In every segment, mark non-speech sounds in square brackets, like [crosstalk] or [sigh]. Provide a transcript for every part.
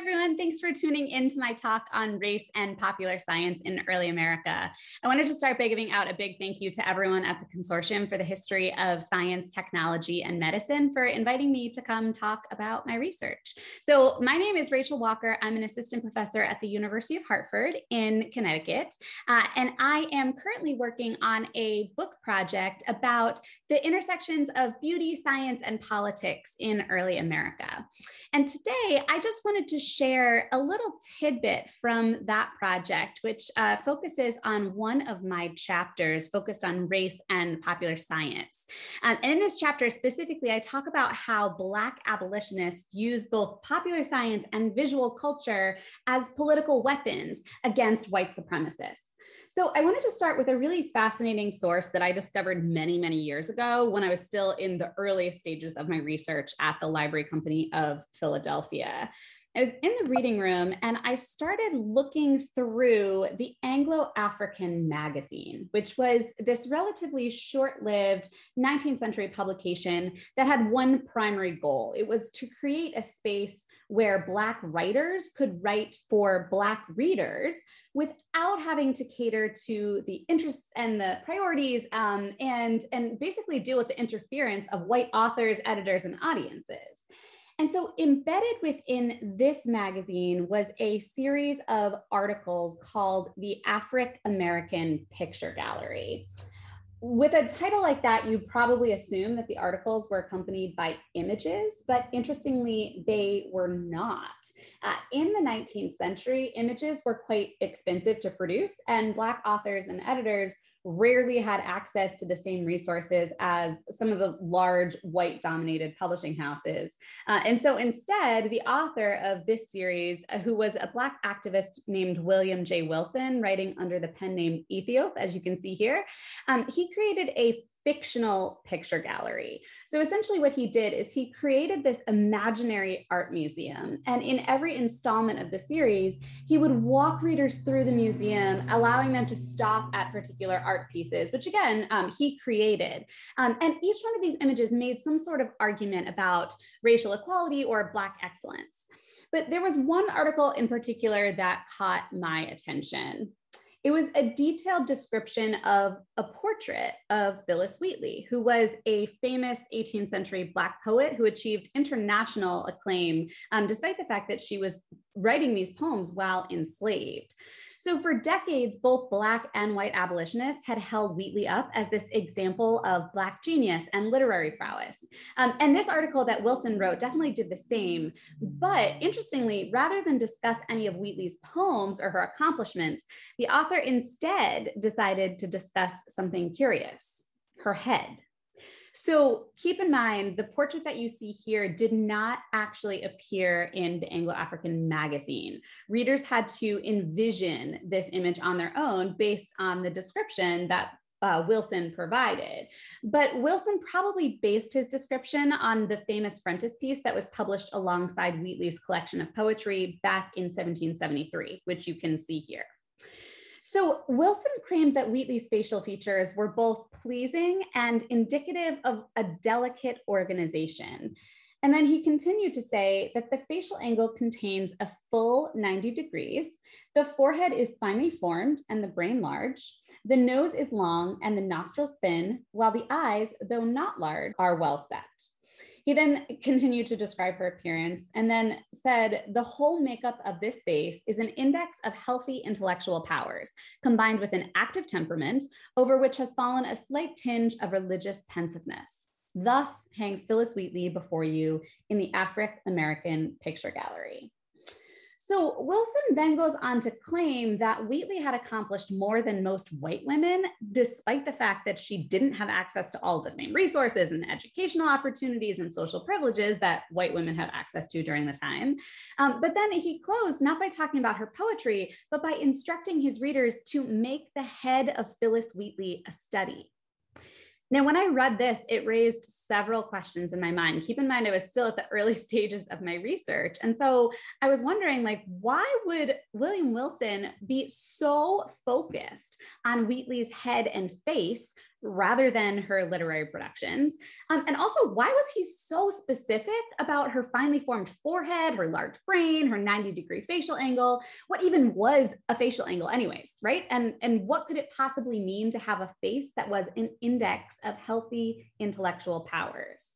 everyone. Thanks for tuning in to my talk on race and popular science in early America. I wanted to start by giving out a big thank you to everyone at the Consortium for the History of Science, Technology, and Medicine for inviting me to come talk about my research. So, my name is Rachel Walker. I'm an assistant professor at the University of Hartford in Connecticut, uh, and I am currently working on a book project about the intersections of beauty, science, and politics in early America. And today, I just wanted to share a little tidbit from that project, which uh, focuses on one of my chapters focused on race and popular science. Um, and in this chapter specifically, I talk about how Black abolitionists use both popular science and visual culture as political weapons against white supremacists. So I wanted to start with a really fascinating source that I discovered many, many years ago when I was still in the earliest stages of my research at the Library Company of Philadelphia. I was in the reading room and I started looking through the Anglo African magazine, which was this relatively short lived 19th century publication that had one primary goal. It was to create a space where Black writers could write for Black readers without having to cater to the interests and the priorities um, and, and basically deal with the interference of white authors, editors, and audiences. And so, embedded within this magazine was a series of articles called the African American Picture Gallery with a title like that, you probably assume that the articles were accompanied by images, but interestingly, they were not. Uh, in the 19th century, images were quite expensive to produce, and Black authors and editors rarely had access to the same resources as some of the large white dominated publishing houses. Uh, and so instead, the author of this series, uh, who was a Black activist named William J. Wilson, writing under the pen name Ethiop, as you can see here, um, he created a fictional picture gallery. So essentially, what he did is he created this imaginary art museum. And in every installment of the series, he would walk readers through the museum, allowing them to stop at particular art pieces, which again, um, he created. Um, and each one of these images made some sort of argument about racial equality or Black excellence. But there was one article in particular that caught my attention. It was a detailed description of a portrait of Phillis Wheatley, who was a famous 18th century Black poet who achieved international acclaim, um, despite the fact that she was writing these poems while enslaved. So, for decades, both Black and white abolitionists had held Wheatley up as this example of Black genius and literary prowess. Um, and this article that Wilson wrote definitely did the same. But interestingly, rather than discuss any of Wheatley's poems or her accomplishments, the author instead decided to discuss something curious her head. So keep in mind, the portrait that you see here did not actually appear in the Anglo African magazine. Readers had to envision this image on their own based on the description that uh, Wilson provided. But Wilson probably based his description on the famous frontispiece that was published alongside Wheatley's collection of poetry back in 1773, which you can see here. So Wilson claimed that Wheatley's facial features were both pleasing and indicative of a delicate organization. And then he continued to say that the facial angle contains a full 90 degrees, the forehead is finely formed and the brain large, the nose is long and the nostrils thin, while the eyes, though not large, are well set. He then continued to describe her appearance and then said the whole makeup of this face is an index of healthy intellectual powers combined with an active temperament over which has fallen a slight tinge of religious pensiveness. Thus hangs Phillis Wheatley before you in the African American Picture Gallery. So Wilson then goes on to claim that Wheatley had accomplished more than most white women, despite the fact that she didn't have access to all the same resources and educational opportunities and social privileges that white women had access to during the time. Um, but then he closed not by talking about her poetry, but by instructing his readers to make the head of Phillis Wheatley a study. Now, when I read this, it raised several questions in my mind. Keep in mind, I was still at the [laughs] early stages of my research. And so I was wondering, like, why would William Wilson be so focused on Wheatley's head and face rather than her literary productions? Um, and also, why was he so specific about her finely formed forehead, her large brain, her 90 degree facial angle? What even was a facial angle, anyways, right? And, and what could it possibly mean to have a face that was an index of healthy intellectual powers?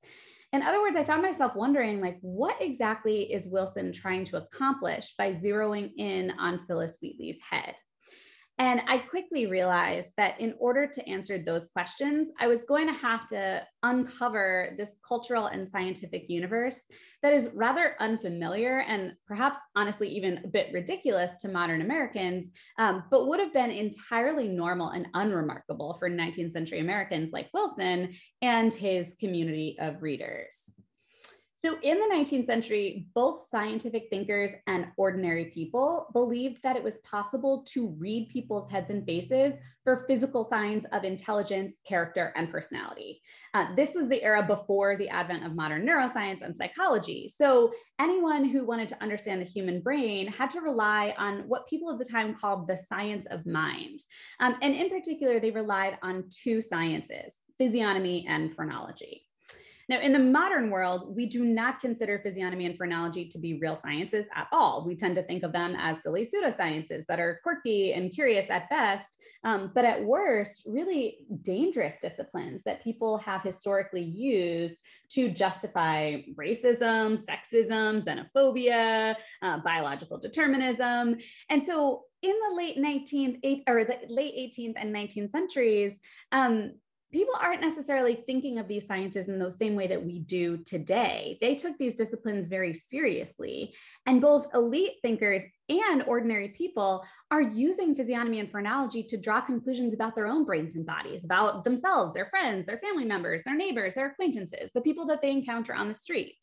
In other words, I found myself wondering, like, what exactly is Wilson trying to accomplish by zeroing in on Phillis Wheatley's head? And I quickly realized that in order to answer those questions, I was going to have to uncover this cultural and scientific universe that is rather unfamiliar and perhaps honestly even a bit ridiculous to modern Americans, um, but would have been entirely normal and unremarkable for 19th century Americans like Wilson and his community of readers. So, in the 19th century, both scientific thinkers and ordinary people believed that it was possible to read people's heads and faces for physical signs of intelligence, character, and personality. Uh, this was the era before the advent of modern neuroscience and psychology. So, anyone who wanted to understand the human brain had to rely on what people of the time called the science of mind. Um, and in particular, they relied on two sciences physiognomy and phrenology. Now, in the modern world, we do not consider physiognomy and phrenology to be real sciences at all. We tend to think of them as silly pseudosciences that are quirky and curious at best, um, but at worst, really dangerous disciplines that people have historically used to justify racism, sexism, xenophobia, uh, biological determinism. And so in the late 19th or the late 18th and 19th centuries, um, people aren't necessarily thinking of these sciences in the same way that we do today. They took these disciplines very seriously, and both elite thinkers and ordinary people are using physiognomy and phrenology to draw conclusions about their own brains and bodies, about themselves, their friends, their family members, their neighbors, their acquaintances, the people that they encounter on the street.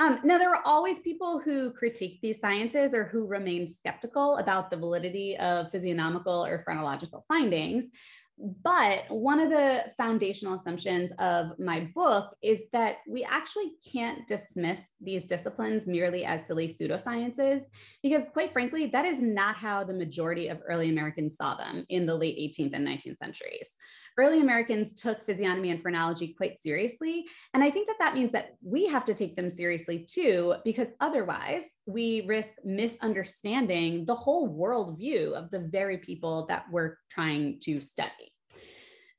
Um, now, there were always people who critiqued these sciences or who remained skeptical about the validity of physiognomical or phrenological findings. But one of the foundational assumptions of my book is that we actually can't dismiss these disciplines merely as silly pseudosciences, because quite frankly, that is not how the majority of early Americans saw them in the late 18th and 19th centuries. Early Americans took physiognomy and phrenology quite seriously. And I think that that means that we have to take them seriously too, because otherwise we risk misunderstanding the whole worldview of the very people that we're trying to study.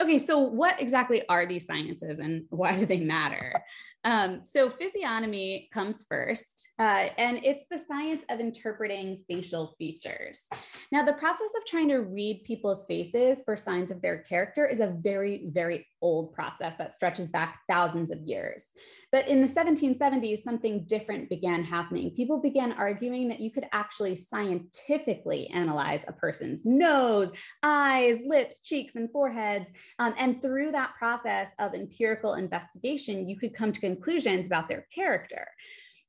Okay, so what exactly are these sciences and why do they matter? Um, so physiognomy comes first, uh, and it's the science of interpreting facial features. Now, the process of trying to read people's faces for signs of their character is a very, very old process that stretches back thousands of years. But in the 1770s, something different began happening. People began arguing that you could actually scientifically analyze a person's nose, eyes, lips, cheeks, and foreheads. Um, and through that process of empirical investigation, you could come to conclusions about their character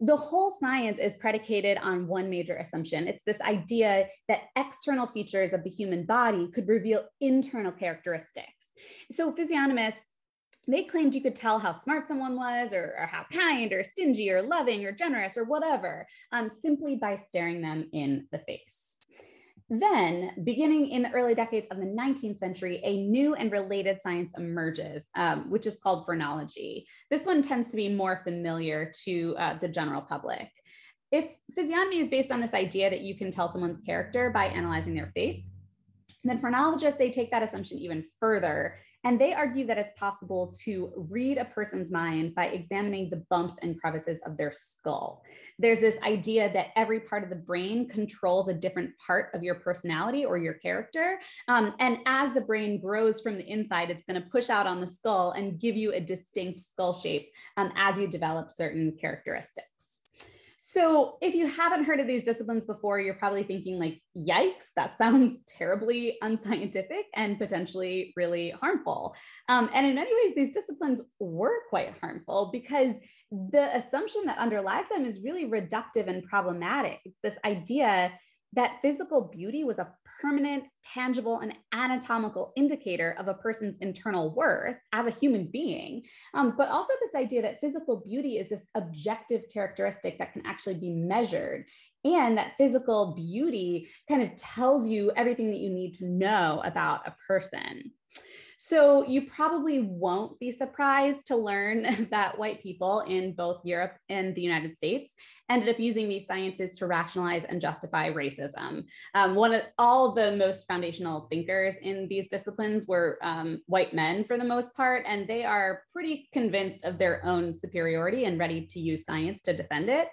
the whole science is predicated on one major assumption. It's this idea that external features of the human body could reveal internal characteristics. So physiognomists they claimed you could tell how smart someone was or, or, how kind or stingy or loving or generous or whatever um, simply by staring them in the face. Then, beginning in the early decades of the 19th century, a new and related science emerges, um, which is called phrenology. This one tends to be more familiar to uh, the general public. If physiognomy is based on this idea that you can tell someone's character by analyzing their face, then phrenologists, they take that assumption even further and they argue that it's possible to read a person's mind by examining the bumps and crevices of their skull. There's this idea that every part of the brain controls a different part of your personality or your character. Um, and as the brain grows from the inside, it's going to push out on the skull and give you a distinct skull shape um, as you develop certain characteristics. So if you haven't heard of these disciplines before, you're probably thinking like, yikes, that sounds [laughs] terribly unscientific and potentially really harmful. Um, and in many ways, these disciplines were quite harmful because the assumption that underlies them is really reductive and problematic. It's this idea that physical beauty was a permanent, tangible, and anatomical indicator of a person's internal worth as a human being. Um, but also, this idea that physical beauty is this objective characteristic that can actually be measured. And that physical beauty kind of tells you everything that you need to know about a person. So you probably won't be surprised to learn [laughs] that white people in both Europe and the United States ended up using these sciences to rationalize and justify racism. Um, one of all the most foundational thinkers in these disciplines were um, white men for the most part, and they are pretty convinced of their own superiority and ready to use science to defend it.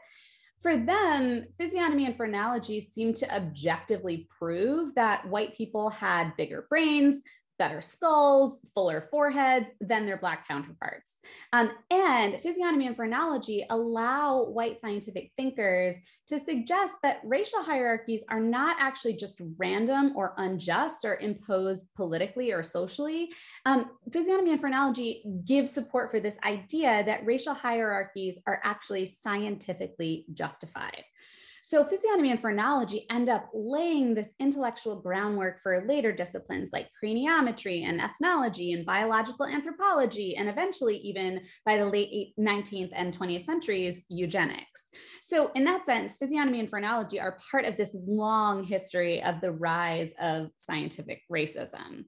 For them, physiognomy and phrenology seem to objectively prove that white people had bigger brains, better skulls, fuller foreheads than their Black counterparts. Um, and physiognomy and phrenology allow white scientific thinkers to suggest that racial hierarchies are not actually just random or unjust or imposed politically or socially. Um, physiognomy and phrenology give support for this idea that racial hierarchies are actually scientifically justified. So physiognomy and phrenology end up laying this intellectual groundwork for later disciplines like craniometry and ethnology and biological anthropology, and eventually even by the late 19th and 20th centuries, eugenics. So in that sense, physiognomy and phrenology are part of this long history of the rise of scientific racism.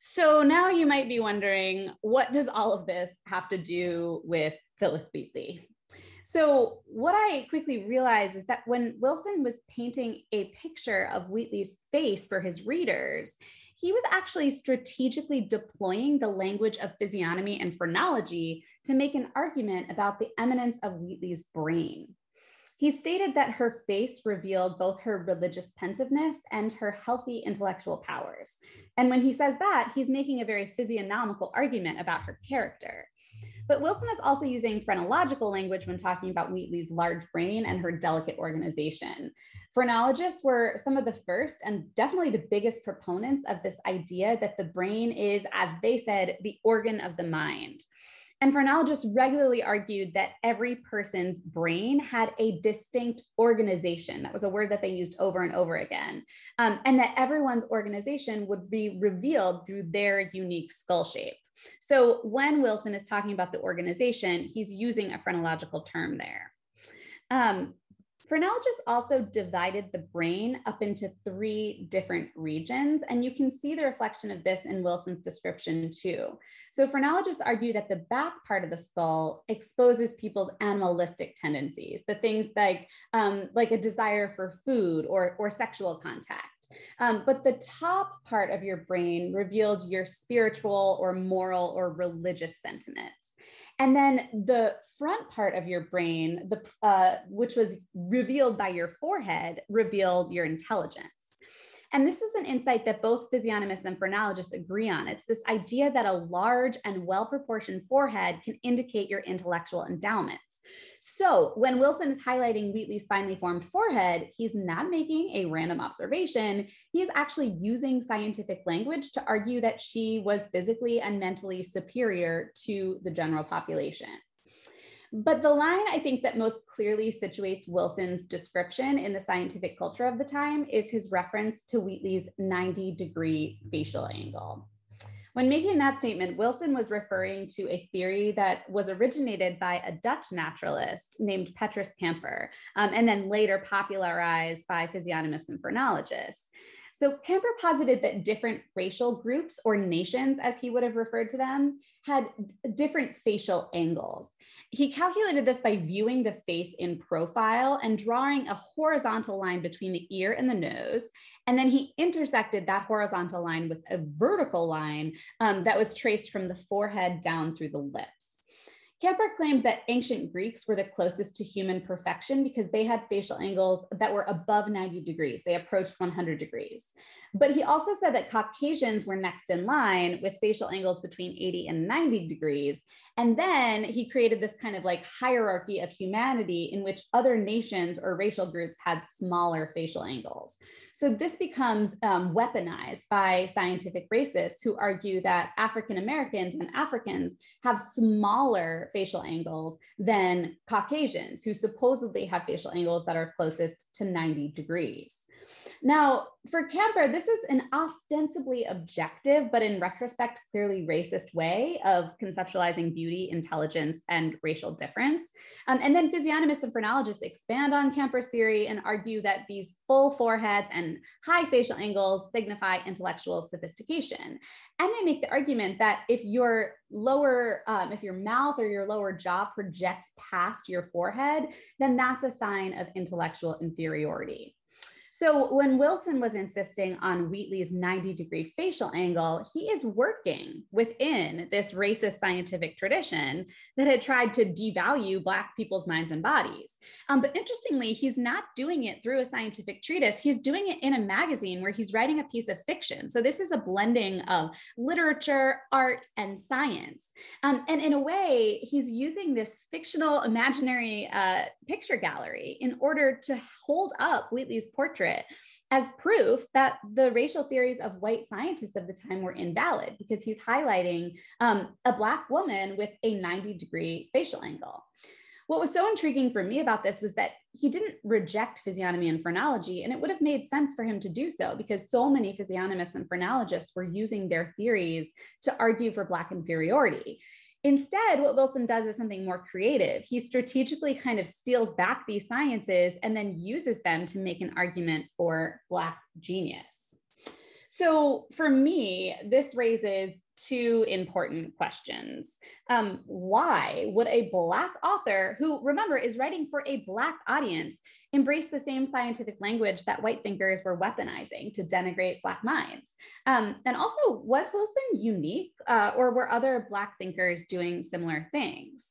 So now you might be wondering, what does all of this have to do with Phillis Wheatley? So, what I quickly realized is that when Wilson was painting a picture of Wheatley's face for his readers, he was actually strategically deploying the language of physiognomy and phrenology to make an argument about the eminence of Wheatley's brain. He stated that her face revealed both her religious pensiveness and her healthy intellectual powers. And when he says that, he's making a very physiognomical argument about her character. But Wilson is also using phrenological language when talking about Wheatley's large brain and her delicate organization. Phrenologists were some of the first and definitely the biggest proponents of this idea that the brain is, as they said, the organ of the mind. And phrenologists regularly argued that every person's brain had a distinct organization. That was a word that they used over and over again. Um, and that everyone's organization would be revealed through their unique skull shape. So when Wilson is talking about the organization, he's using a phrenological term there. Um, Phrenologists also divided the brain up into three different regions, and you can see the reflection of this in Wilson's description too. So phrenologists argue that the back part of the skull exposes people's animalistic tendencies, the things like, um, like a desire for food or, or sexual contact. Um, but the top part of your brain revealed your spiritual or moral or religious sentiments. And then the front part of your brain, the, uh, which was revealed by your forehead, revealed your intelligence. And this is an insight that both physiognomists and phrenologists agree on. It's this idea that a large and well proportioned forehead can indicate your intellectual endowment. So when Wilson is highlighting Wheatley's finely formed forehead, he's not making a random observation. He's actually using scientific language to argue that she was physically and mentally superior to the general population. But the line I think that most clearly situates Wilson's description in the scientific culture of the time is his reference to Wheatley's 90 degree mm-hmm. facial angle. When making that statement, Wilson was referring to a theory that was originated by a Dutch naturalist named Petrus Camper, um, and then later popularized by physiognomists and phrenologists. So Camper posited that different racial groups or nations, as he would have referred to them, had different facial angles. He calculated this by viewing the face in profile and drawing a horizontal line between the ear and the nose. And then he intersected that horizontal line with a vertical line um, that was traced from the forehead down through the lips. Camper claimed that ancient Greeks were the closest to human perfection because they had facial angles that were above 90 degrees. They approached 100 degrees. But he also said that Caucasians were next in line with facial angles between 80 and 90 degrees. And then he created this kind of like hierarchy of humanity in which other nations or racial groups had smaller facial angles. So this becomes um, weaponized by scientific racists who argue that African Americans and Africans have smaller facial angles than Caucasians, who supposedly have facial angles that are closest to 90 degrees. Now, for Camper, this is an ostensibly objective, but in retrospect, clearly racist way of conceptualizing beauty, intelligence, and racial difference. Um, and then physiognomists and phrenologists expand on Camper's theory and argue that these full foreheads and high facial angles signify intellectual sophistication. And they make the argument that if your lower, um, if your mouth or your lower jaw projects past your forehead, then that's a sign of intellectual inferiority. So when Wilson was insisting on Wheatley's 90 degree facial angle, he is working within this racist scientific tradition that had tried to devalue Black people's minds and bodies. Um, but interestingly, he's not doing it through a scientific treatise. He's doing it in a magazine where he's writing a piece of fiction. So this is a blending of literature, art, and science. Um, and in a way, he's using this fictional imaginary uh, picture gallery in order to hold up Wheatley's portrait as proof that the racial theories of white scientists of the time were invalid because he's highlighting um, a Black woman with a 90 degree facial angle. What was so intriguing for me about this was that he didn't reject physiognomy and phrenology, and it would have made sense for him to do so because so many physiognomists and phrenologists were using their theories to argue for Black inferiority. Instead, what Wilson does is something more creative. He strategically kind of steals back these sciences and then uses them to make an argument for Black genius. So for me, this raises two important questions. Um, why would a Black author, who remember is writing for a Black audience, embrace the same scientific language that white thinkers were weaponizing to denigrate Black minds? Um, and also, was Wilson unique uh, or were other Black thinkers doing similar things?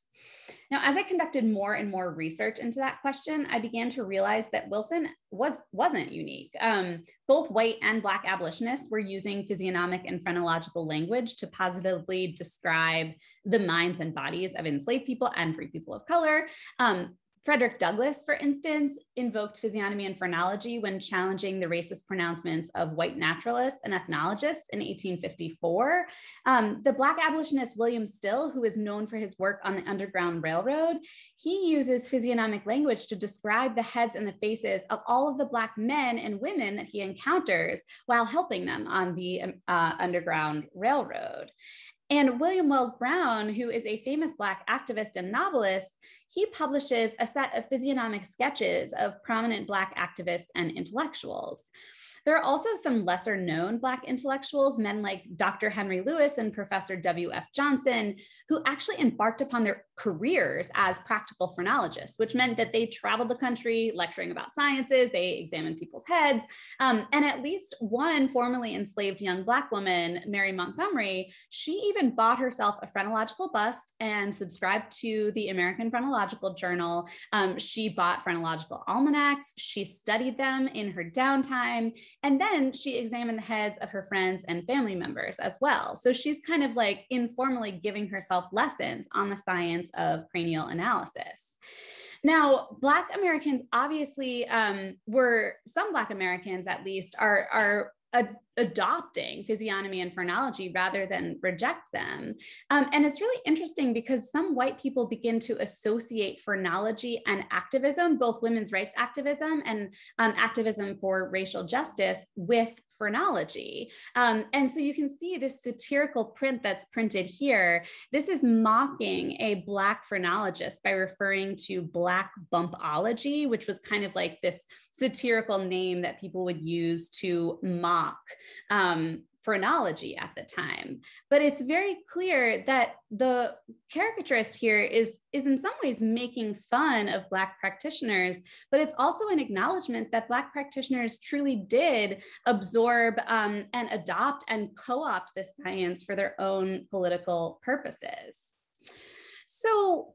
Now, as I conducted more and more research into that question, I began to realize that Wilson was, wasn't unique. Um, both white and Black abolitionists were using physiognomic and phrenological language to positively describe the minds and bodies of enslaved people and free people of color. Um, Frederick Douglass, for instance, invoked physiognomy and phrenology when challenging the racist pronouncements of white naturalists and ethnologists in 1854. Um, the Black abolitionist William Still, who is known for his work on the Underground Railroad, he uses physiognomic language to describe the heads and the faces of all of the Black men and women that he encounters while helping them on the uh, Underground Railroad. And William Wells Brown, who is a famous Black activist and novelist, he publishes a set of physiognomic sketches of prominent Black activists and intellectuals. There are also some lesser known Black intellectuals, men like Dr. Henry Lewis and Professor W.F. Johnson, who actually embarked upon their careers as practical phrenologists, which meant that they traveled the country lecturing about sciences, they examined people's heads. Um, and at least one formerly enslaved young Black woman, Mary Montgomery, she even bought herself a phrenological bust and subscribed to the American Phrenological Journal. Um, she bought phrenological almanacs, she studied them in her downtime, and then she examined the heads of her friends and family members as well. So she's kind of like informally giving herself lessons on the science of cranial analysis. Now, Black Americans obviously um, were some Black Americans at least are are ad- adopting physiognomy and phrenology rather than reject them. Um, and it's really interesting because some white people begin to associate phrenology and activism, both women's rights activism and um, activism for racial justice, with phrenology. Um, and so you can see this satirical print that's printed here. This is mocking a Black phrenologist by referring to Black bumpology, which was kind of like this satirical name that people would use to mock um, phrenology at the time. But it's very clear that the caricaturist here is, is in some ways making fun of Black practitioners, but it's also an acknowledgement that Black practitioners truly did absorb um, and adopt and co opt this science for their own political purposes. So,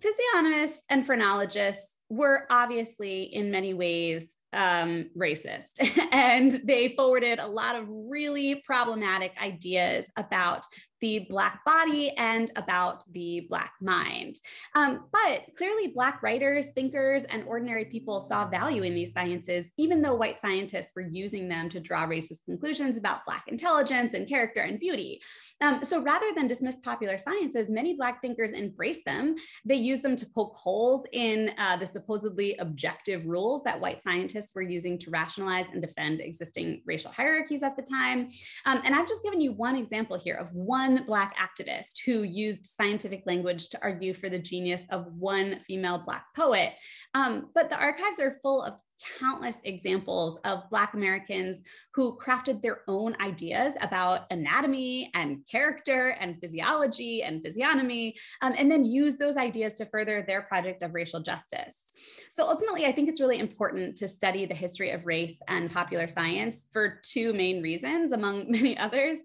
physiognomists and phrenologists were obviously in many ways um, racist. [laughs] And they forwarded a lot of really problematic ideas about the Black body and about the Black mind. Um, but clearly, Black writers, thinkers, and ordinary people saw value in these sciences, even though white scientists were using them to draw racist conclusions about Black intelligence and character and beauty. Um, so rather than dismiss popular sciences, many Black thinkers embrace them. They use them to poke holes in uh, the supposedly objective rules that white scientists scientists were using to rationalize and defend existing racial hierarchies at the time. Um, and I've just given you one example here of one Black activist who used scientific language to argue for the genius of one female Black poet. Um, but the archives are full of countless examples of Black Americans who crafted their own ideas about anatomy and character and physiology and physiognomy, um, and then use those ideas to further their project of racial justice. So ultimately, I think it's really important to study the history of race and popular science for two main reasons, among [laughs] many others.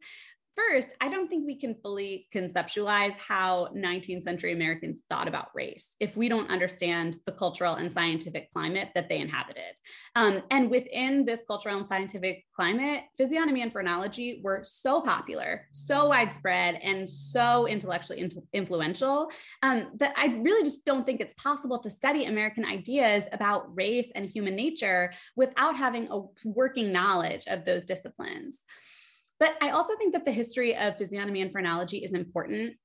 First, I don't think we can fully conceptualize how 19th century Americans thought about race if we don't understand the cultural and scientific climate that they inhabited. Um, and within this cultural and scientific climate, physiognomy and phrenology were so popular, so widespread, and so intellectually influential um, that I really just don't think it's possible to study American ideas about race and human nature without having a working knowledge of those disciplines. But I also think that the history of physiognomy and phrenology is important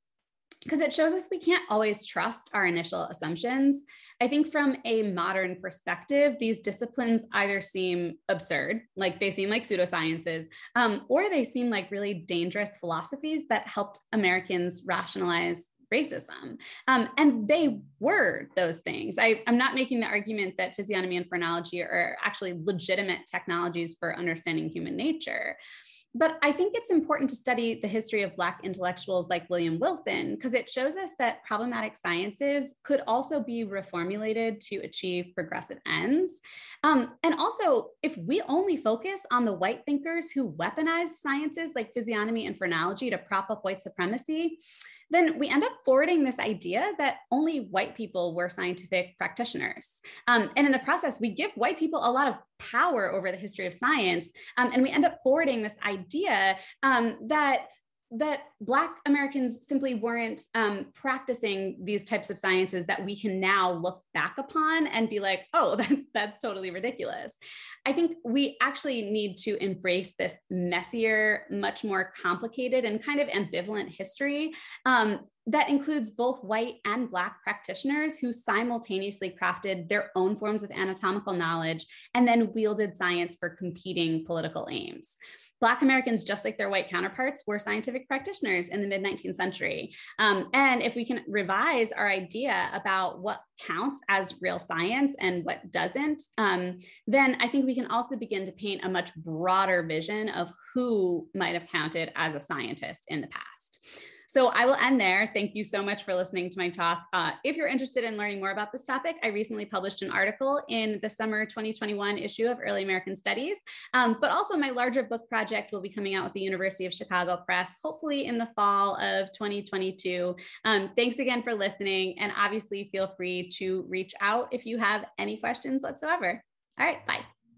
because it shows us we can't always trust our initial assumptions. I think from a modern perspective, these disciplines either seem absurd, like they seem like pseudosciences, um, or they seem like really dangerous philosophies that helped Americans rationalize racism. Um, and they were those things. I, am not making the argument that physiognomy and phrenology are actually legitimate technologies for understanding human nature. But I think it's important to study the history of Black intellectuals like William Wilson, because it shows us that problematic sciences could also be reformulated to achieve progressive ends. Um, and also, if we only focus on the white thinkers who weaponize sciences like physiognomy and phrenology to prop up white supremacy, then we end up forwarding this idea that only white people were scientific practitioners. Um, and in the process, we give white people a lot of power over the history of science. Um, and we end up forwarding this idea um, that that Black Americans simply weren't um, practicing these types of sciences that we can now look back upon and be like, oh, [laughs] that's, that's totally ridiculous. I think we actually need to embrace this messier, much more complicated and kind of ambivalent history um, that includes both white and Black practitioners who simultaneously crafted their own forms of anatomical knowledge and then wielded science for competing political aims. Black Americans, just like their white counterparts, were scientific practitioners in the mid 19th century. Um, and if we can revise our idea about what counts as real science and what doesn't, um, then I think we can also begin to paint a much broader vision of who might have counted as a scientist in the past. So I will end there. Thank you so much for listening to my talk. Uh, if you're interested in learning more about this topic, I recently published an article in the summer 2021 issue of Early American Studies, um, but also my larger book project will be coming out with the University of Chicago Press, hopefully in the fall of 2022. Um, thanks again for listening. And obviously feel free to reach out if you have any questions whatsoever. All right, bye.